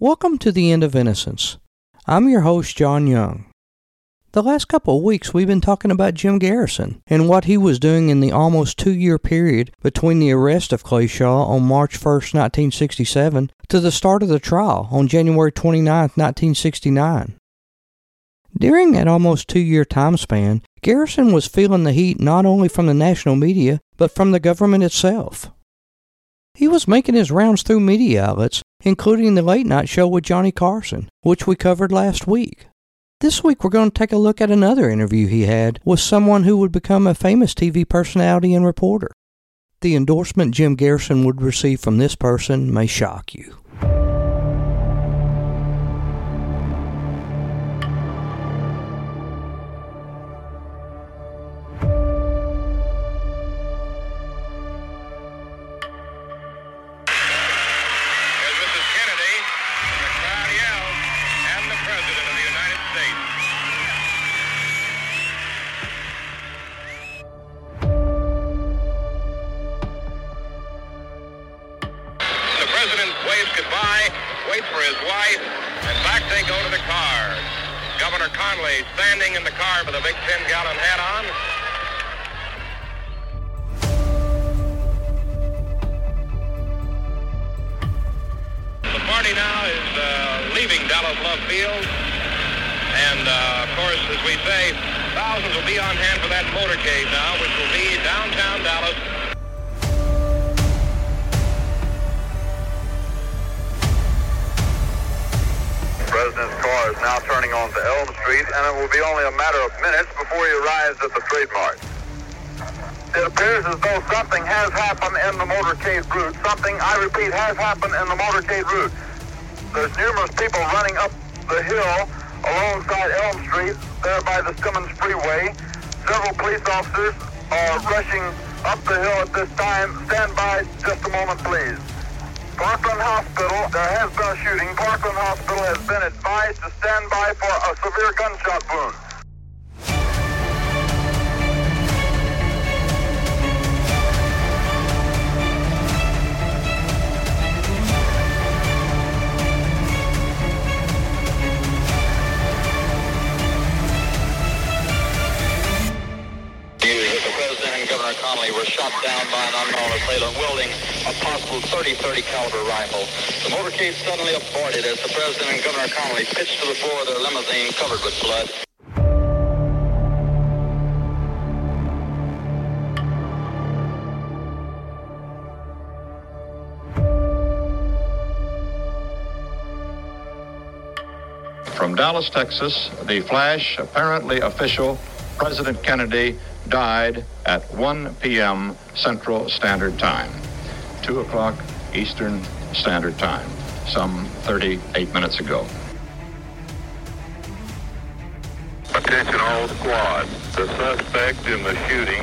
Welcome to the End of Innocence. I'm your host, John Young. The last couple of weeks, we've been talking about Jim Garrison and what he was doing in the almost two year period between the arrest of Clay Shaw on March 1, 1967, to the start of the trial on January 29, 1969. During that almost two year time span, Garrison was feeling the heat not only from the national media, but from the government itself. He was making his rounds through media outlets, including the late night show with Johnny Carson, which we covered last week. This week, we're going to take a look at another interview he had with someone who would become a famous TV personality and reporter. The endorsement Jim Garrison would receive from this person may shock you. Waits for his wife, and back they go to the car. Governor Connolly standing in the car with a big 10-gallon hat on. The party now is uh, leaving Dallas Love Field. And, uh, of course, as we say, thousands will be on hand for that motorcade now, which will be downtown Dallas. President's car is now turning onto Elm Street, and it will be only a matter of minutes before he arrives at the Trade Mart. It appears as though something has happened in the motorcade route. Something, I repeat, has happened in the motorcade route. There's numerous people running up the hill alongside Elm Street, there by the Stemmons Freeway. Several police officers are rushing up the hill at this time. Stand by just a moment, please. Parkland Hospital, there has been a shooting. Parkland Hospital has been advised to stand by for a severe gunshot wound. President and Governor Connolly were shot down by an unknown assailant wielding a possible 30-30 caliber rifle. The motorcade suddenly aborted as the President and Governor Connolly pitched to the floor of their limousine covered with blood. From Dallas, Texas, the flash, apparently official, President Kennedy died at 1 p.m. Central Standard Time, 2 o'clock Eastern Standard Time, some 38 minutes ago. Attention all squads. The suspect in the shooting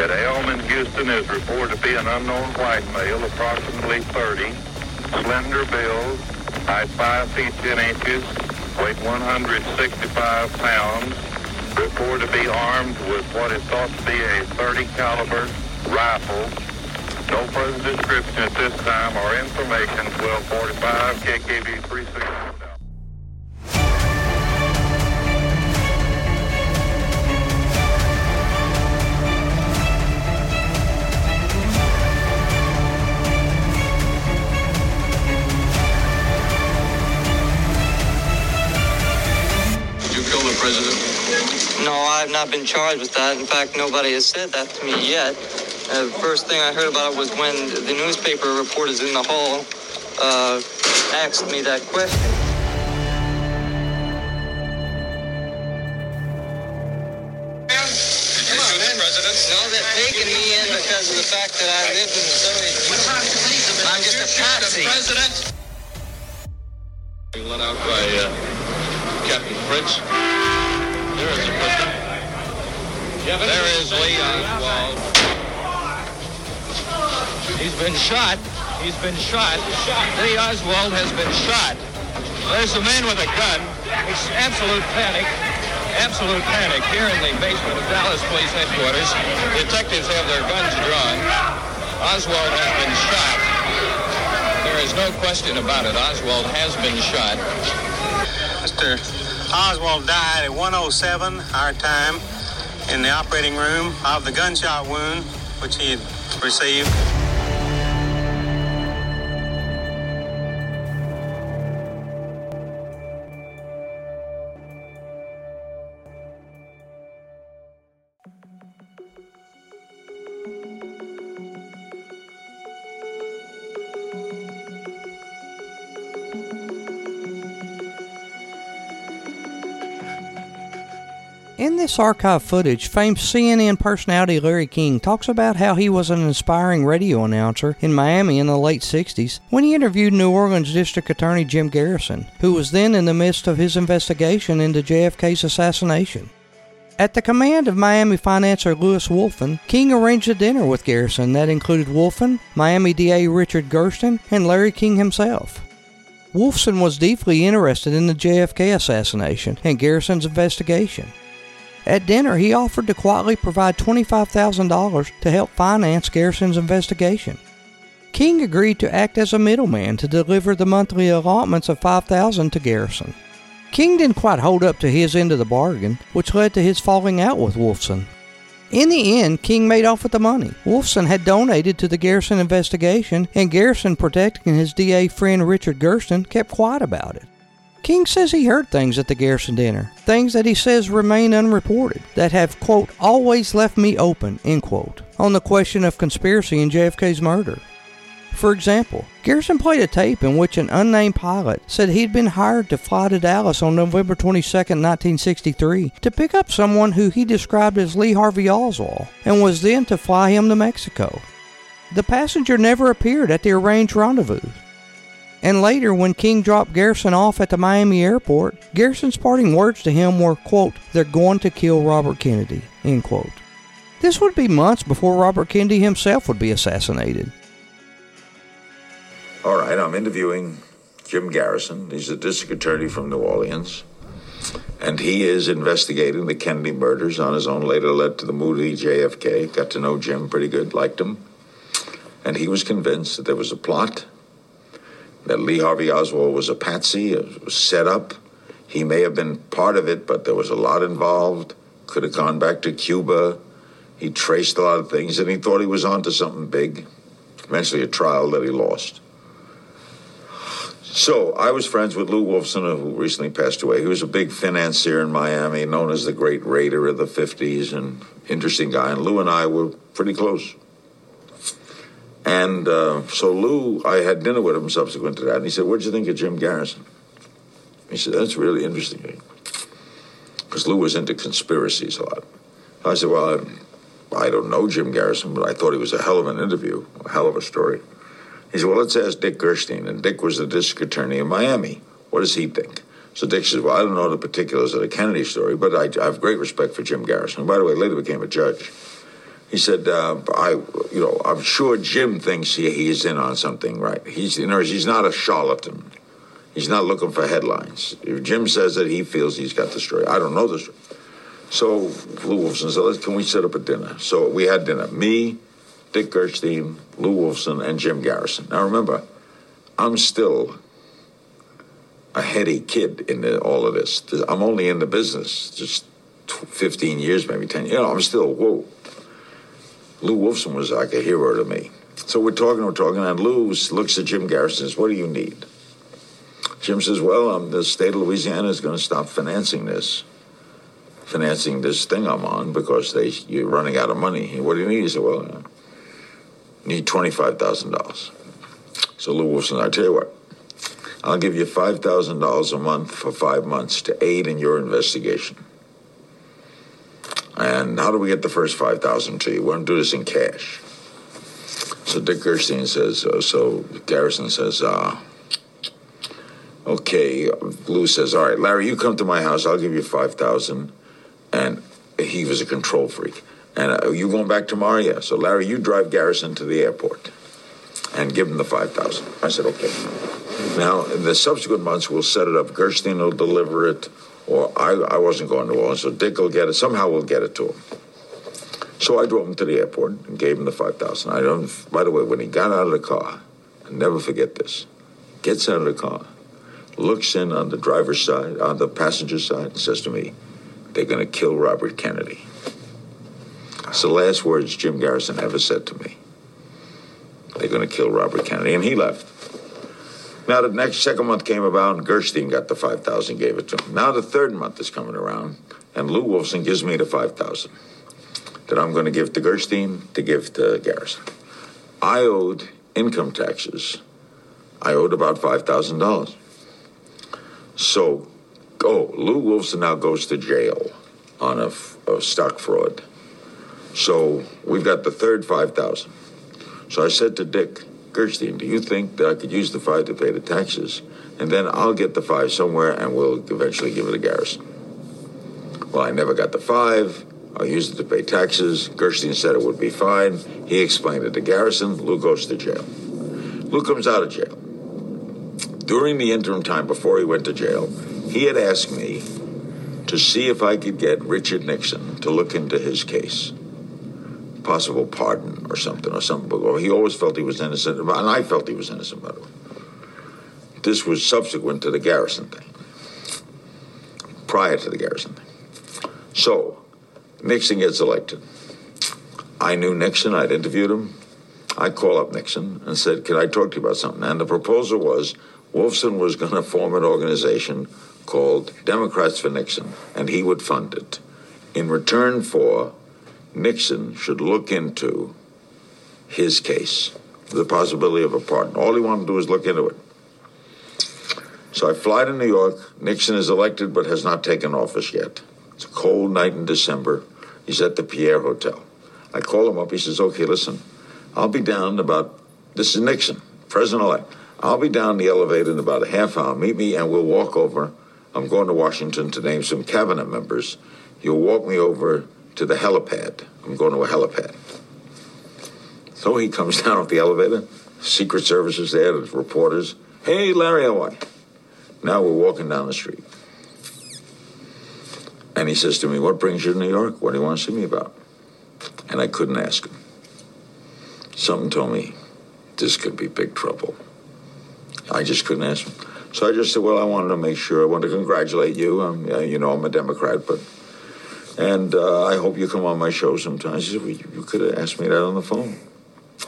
at Elm in Houston is reported to be an unknown white male, approximately 30, slender build, height 5 feet 10 inches, weight 165 pounds, reported to be armed with what is thought to be a 30 caliber rifle. No further description at this time or information. 1245 KKB 36. Did you kill the President? No, I've not been charged with that. In fact, nobody has said that to me yet. Uh, first thing I heard about it was when the newspaper reporters in the hall uh, asked me that question. Did you President? No, they're taking me in because of the fact that I live in Missouri. I'm just a patsy. President? Let out by uh, Captain Fritz. There is the President. There is Lee Oswald. He's been shot. He's been shot. Lee Oswald has been shot. There's a man with a gun. It's absolute panic. Absolute panic here in the basement of Dallas Police Headquarters. Detectives have their guns drawn. Oswald has been shot. There is no question about it. Oswald has been shot. Mr. Oswald died at 107 our time in the operating room of the gunshot wound which he had received. This archive footage, famed CNN personality Larry King talks about how he was an inspiring radio announcer in Miami in the late 60s when he interviewed New Orleans District Attorney Jim Garrison, who was then in the midst of his investigation into JFK's assassination. At the command of Miami financier Louis Wolfson, King arranged a dinner with Garrison that included Wolfson, Miami DA Richard Gerstein, and Larry King himself. Wolfson was deeply interested in the JFK assassination and Garrison's investigation. At dinner, he offered to quietly provide $25,000 to help finance Garrison's investigation. King agreed to act as a middleman to deliver the monthly allotments of $5,000 to Garrison. King didn't quite hold up to his end of the bargain, which led to his falling out with Wolfson. In the end, King made off with the money. Wolfson had donated to the Garrison investigation, and Garrison, protecting his DA friend Richard Gerstein, kept quiet about it. King says he heard things at the Garrison dinner, things that he says remain unreported, that have, quote, always left me open, end quote, on the question of conspiracy in JFK's murder. For example, Garrison played a tape in which an unnamed pilot said he'd been hired to fly to Dallas on November 22, 1963, to pick up someone who he described as Lee Harvey Oswald, and was then to fly him to Mexico. The passenger never appeared at the arranged rendezvous, and later, when King dropped Garrison off at the Miami airport, Garrison's parting words to him were, quote, they're going to kill Robert Kennedy, end quote. This would be months before Robert Kennedy himself would be assassinated. All right, I'm interviewing Jim Garrison. He's the district attorney from New Orleans. And he is investigating the Kennedy murders on his own. Later led to the movie JFK. Got to know Jim pretty good, liked him. And he was convinced that there was a plot, that Lee Harvey Oswald was a patsy, was set up. He may have been part of it, but there was a lot involved. Could have gone back to Cuba. He traced a lot of things, and he thought he was onto something big. Eventually, a trial that he lost. So I was friends with Lou Wolfson, who recently passed away. He was a big financier in Miami, known as the Great Raider of the 50s, and interesting guy. And Lou and I were pretty close. And uh, so Lou, I had dinner with him subsequent to that, and he said, "What'd you think of Jim Garrison?" He said, "That's really interesting." Because Lou was into conspiracies a lot. I said, "Well, I, don't know Jim Garrison, but I thought he was a hell of an interview, a hell of a story." He said, Well, let's ask Dick Gerstein. And Dick was the district attorney in Miami. What does he think? So Dick says, Well, I don't know the particulars of the Kennedy story, but I, I have great respect for Jim Garrison. And by the way, later became a judge. He said, uh, I, you know, I'm sure Jim thinks he, he's in on something, right? He's, you know, he's not a charlatan. He's not looking for headlines. If Jim says that he feels he's got the story, I don't know the story. So Lou Wolfson said, Can we set up a dinner? So we had dinner. Me, Dick Gerstein, Lou Wolfson, and Jim Garrison. Now remember, I'm still a heady kid in the, all of this. I'm only in the business just 15 years, maybe 10. You know, I'm still whoa. Lou Wolfson was like a hero to me. So we're talking, we're talking, and Lou looks at Jim Garrison and says, "What do you need?" Jim says, "Well, um, the state of Louisiana is going to stop financing this." Financing this thing I'm on because they you're running out of money. What do you need? He said, "Well, uh, need twenty-five thousand dollars. So Lou Wolfson, I tell you what, I'll give you five thousand dollars a month for five months to aid in your investigation. And how do we get the first five thousand to you? We're gonna do this in cash. So Dick Gerstein says. Uh, so Garrison says. Uh, okay. Lou says, all right, Larry, you come to my house. I'll give you five thousand. And he was a control freak. And uh, you going back tomorrow? Yeah. So Larry, you drive Garrison to the airport and give him the five thousand. I said, okay. Now in the subsequent months, we'll set it up. Gerstein will deliver it, or I, I wasn't going to Orleans, so Dick will get it. Somehow we'll get it to him. So I drove him to the airport and gave him the five thousand. I don't. By the way, when he got out of the car, I never forget this. gets out of the car, looks in on the driver's side, on the passenger side, and says to me, They're going to kill Robert Kennedy. It's the last words Jim Garrison ever said to me. They're going to kill Robert Kennedy. And he left. Now the next second month came about, and Gerstein got the five thousand, gave it to him. Now the third month is coming around, and Lou Wolfson gives me the five thousand that I'm going to give to Gerstein to give to Garrison. I owed income taxes. I owed about five thousand dollars. So, oh, Lou Wolfson now goes to jail on a, a stock fraud. So we've got the third five thousand. So I said to Dick Gerstein, do you think that I could use the five to pay the taxes? And then I'll get the five somewhere and we'll eventually give it to Garrison. Well, I never got the five. I used it to pay taxes. Gerstein said it would be fine. He explained it to Garrison. Lou goes to jail. Lou comes out of jail. During the interim time before he went to jail, he had asked me to see if I could get Richard Nixon to look into his case. Possible pardon or something or something. Or he always felt he was innocent, and I felt he was innocent, by the way. This was subsequent to the Garrison thing, prior to the Garrison thing. So, Nixon gets elected. I knew Nixon, I'd interviewed him. I call up Nixon and said, Can I talk to you about something? And the proposal was Wolfson was going to form an organization called Democrats for Nixon, and he would fund it. In return for Nixon should look into his case, the possibility of a pardon. All he wanted to do was look into it. So I fly to New York. Nixon is elected but has not taken office yet. It's a cold night in December. He's at the Pierre Hotel. I call him up. He says, Okay, listen, I'll be down about, this is Nixon, President elect. I'll be down the elevator in about a half hour. Meet me and we'll walk over. I'm going to Washington to name some cabinet members. You'll walk me over to the helipad. I'm going to a helipad. So he comes down off the elevator. Secret Service is there, there's reporters. Hey, Larry, how are you? Now we're walking down the street. And he says to me, What brings you to New York? What do you want to see me about? And I couldn't ask him. Something told me this could be big trouble. I just couldn't ask him. So I just said, Well, I wanted to make sure. I wanted to congratulate you. Um, you know, I'm a Democrat, but. And uh, I hope you come on my show sometimes. Said, well, you, you could have asked me that on the phone.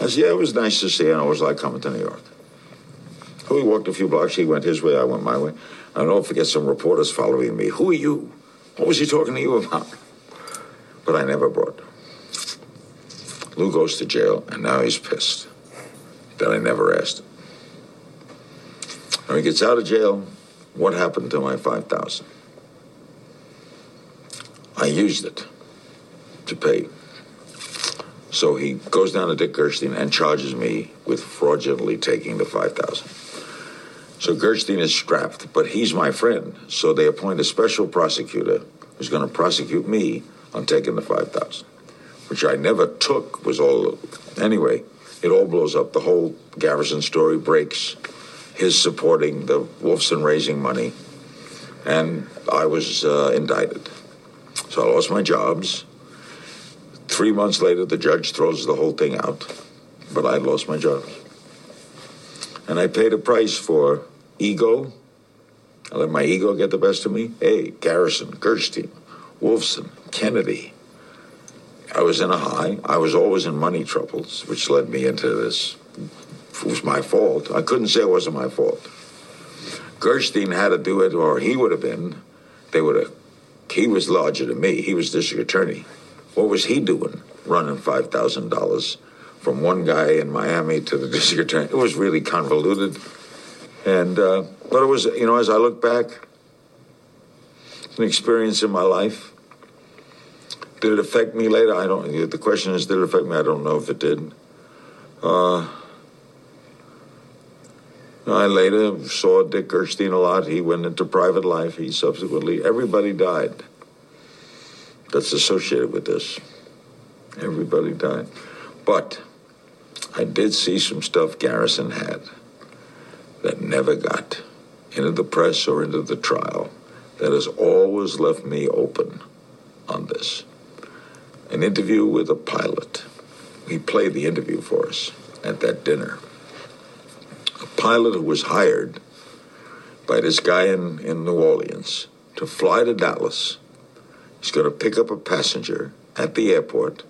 I said, Yeah, it was nice to see. I know it was like coming to New York. We walked a few blocks. He went his way, I went my way. I don't forget some reporters following me. Who are you? What was he talking to you about? But I never brought Lou goes to jail, and now he's pissed that I never asked him. When he gets out of jail, what happened to my 5000 I used it to pay. So he goes down to Dick Gerstein and charges me with fraudulently taking the 5000 So Gerstein is strapped, but he's my friend. So they appoint a special prosecutor who's going to prosecute me on taking the 5000 which I never took, was all. Anyway, it all blows up. The whole Garrison story breaks. His supporting the Wolfson raising money. And I was uh, indicted. So I lost my jobs. Three months later, the judge throws the whole thing out, but I lost my jobs. And I paid a price for ego. I let my ego get the best of me. Hey, Garrison, Gerstein, Wolfson, Kennedy. I was in a high. I was always in money troubles, which led me into this. It was my fault. I couldn't say it wasn't my fault. Gerstein had to do it, or he would have been. They would have. He was larger than me. He was district attorney. What was he doing, running five thousand dollars from one guy in Miami to the district attorney? It was really convoluted, and uh, but it was. You know, as I look back, an experience in my life. Did it affect me later? I don't. The question is, did it affect me? I don't know if it did. Uh, I later saw Dick Gerstein a lot. He went into private life. He subsequently, everybody died that's associated with this. Everybody died. But I did see some stuff Garrison had that never got into the press or into the trial that has always left me open on this. An interview with a pilot. He played the interview for us at that dinner a pilot who was hired by this guy in, in New Orleans to fly to Dallas. He's going to pick up a passenger at the airport.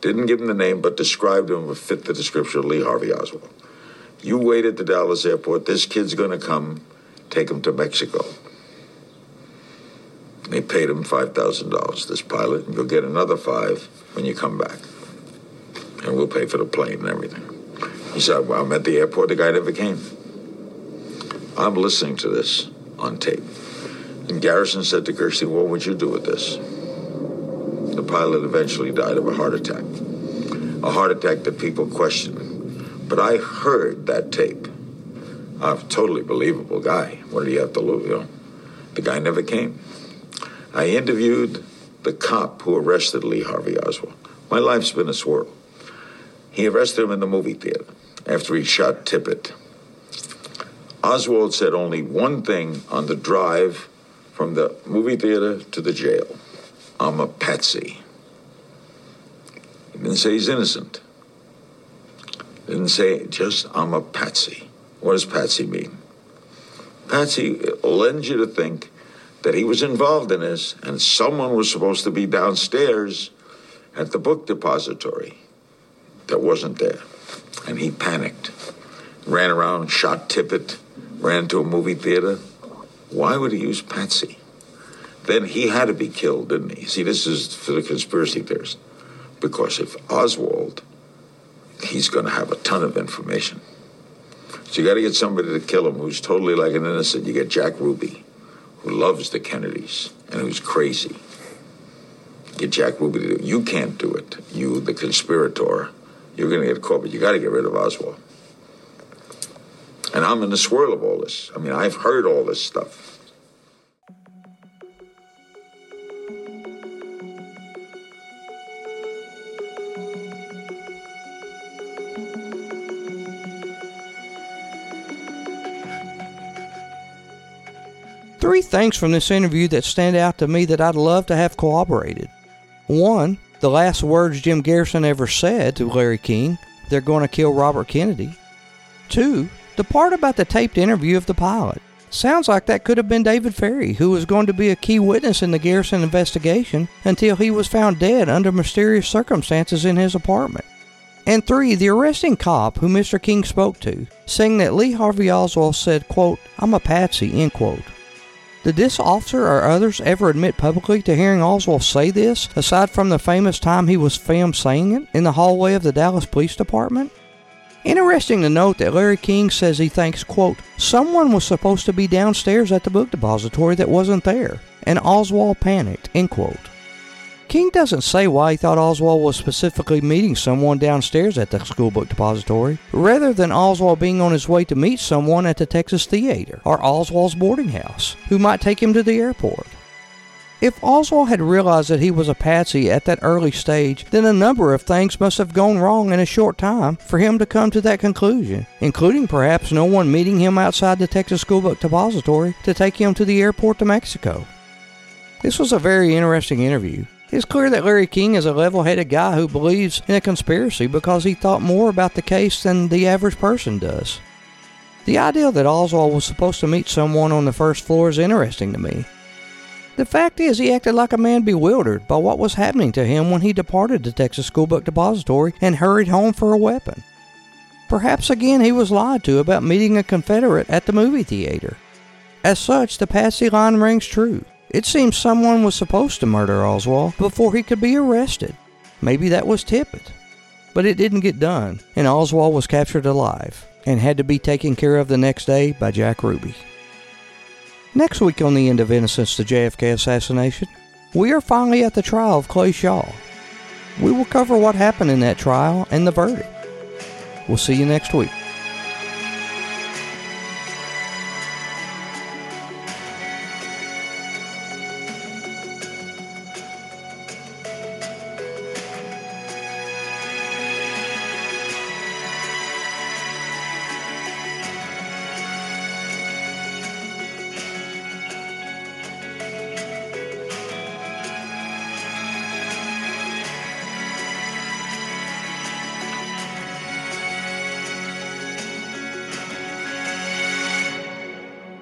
Didn't give him the name, but described him would fit the description of Lee Harvey Oswald. You wait at the Dallas airport. This kid's going to come. Take him to Mexico. They paid him five thousand dollars. This pilot, and you'll get another five when you come back, and we'll pay for the plane and everything. He said, "Well, I'm at the airport. The guy never came." I'm listening to this on tape, and Garrison said to Gerstein, "What would you do with this?" The pilot eventually died of a heart attack, a heart attack that people questioned. But I heard that tape. I'm A totally believable guy. What do you have to lose? You know, the guy never came. I interviewed the cop who arrested Lee Harvey Oswald. My life's been a swirl. He arrested him in the movie theater after he shot Tippit. Oswald said only one thing on the drive from the movie theater to the jail I'm a patsy. He didn't say he's innocent. Didn't say just I'm a patsy. What does patsy mean? Patsy lends you to think that he was involved in this and someone was supposed to be downstairs at the book depository that wasn't there. And he panicked, ran around, shot Tippit, ran to a movie theater. Why would he use Patsy? Then he had to be killed, didn't he? See, this is for the conspiracy theorists. Because if Oswald, he's going to have a ton of information. So you got to get somebody to kill him who's totally like an innocent. You get Jack Ruby who loves the Kennedys and who's crazy. Get Jack Ruby to do it. You can't do it. You, the conspirator, you're going to get caught, but you got to get rid of Oswald. And I'm in the swirl of all this. I mean, I've heard all this stuff. Three things from this interview that stand out to me that I'd love to have corroborated. One, the last words Jim Garrison ever said to Larry King they're going to kill Robert Kennedy. Two, the part about the taped interview of the pilot. Sounds like that could have been David Ferrie, who was going to be a key witness in the Garrison investigation until he was found dead under mysterious circumstances in his apartment. And three, the arresting cop who Mr. King spoke to, saying that Lee Harvey Oswald said, quote, I'm a patsy, end quote. Did this officer or others ever admit publicly to hearing Oswald say this, aside from the famous time he was filmed saying it in the hallway of the Dallas Police Department? Interesting to note that Larry King says he thinks, quote, someone was supposed to be downstairs at the book depository that wasn't there, and Oswald panicked, end quote. King doesn't say why he thought Oswald was specifically meeting someone downstairs at the school book depository, rather than Oswald being on his way to meet someone at the Texas Theater or Oswald's boarding house, who might take him to the airport. If Oswald had realized that he was a patsy at that early stage, then a number of things must have gone wrong in a short time for him to come to that conclusion, including perhaps no one meeting him outside the Texas School Book Depository to take him to the airport to Mexico. This was a very interesting interview, it's clear that Larry King is a level headed guy who believes in a conspiracy because he thought more about the case than the average person does. The idea that Oswald was supposed to meet someone on the first floor is interesting to me. The fact is, he acted like a man bewildered by what was happening to him when he departed the Texas School Book Depository and hurried home for a weapon. Perhaps again he was lied to about meeting a Confederate at the movie theater. As such, the Patsy line rings true. It seems someone was supposed to murder Oswald before he could be arrested. Maybe that was Tippit. But it didn't get done, and Oswald was captured alive and had to be taken care of the next day by Jack Ruby. Next week on the end of Innocence, the JFK assassination, we are finally at the trial of Clay Shaw. We will cover what happened in that trial and the verdict. We'll see you next week.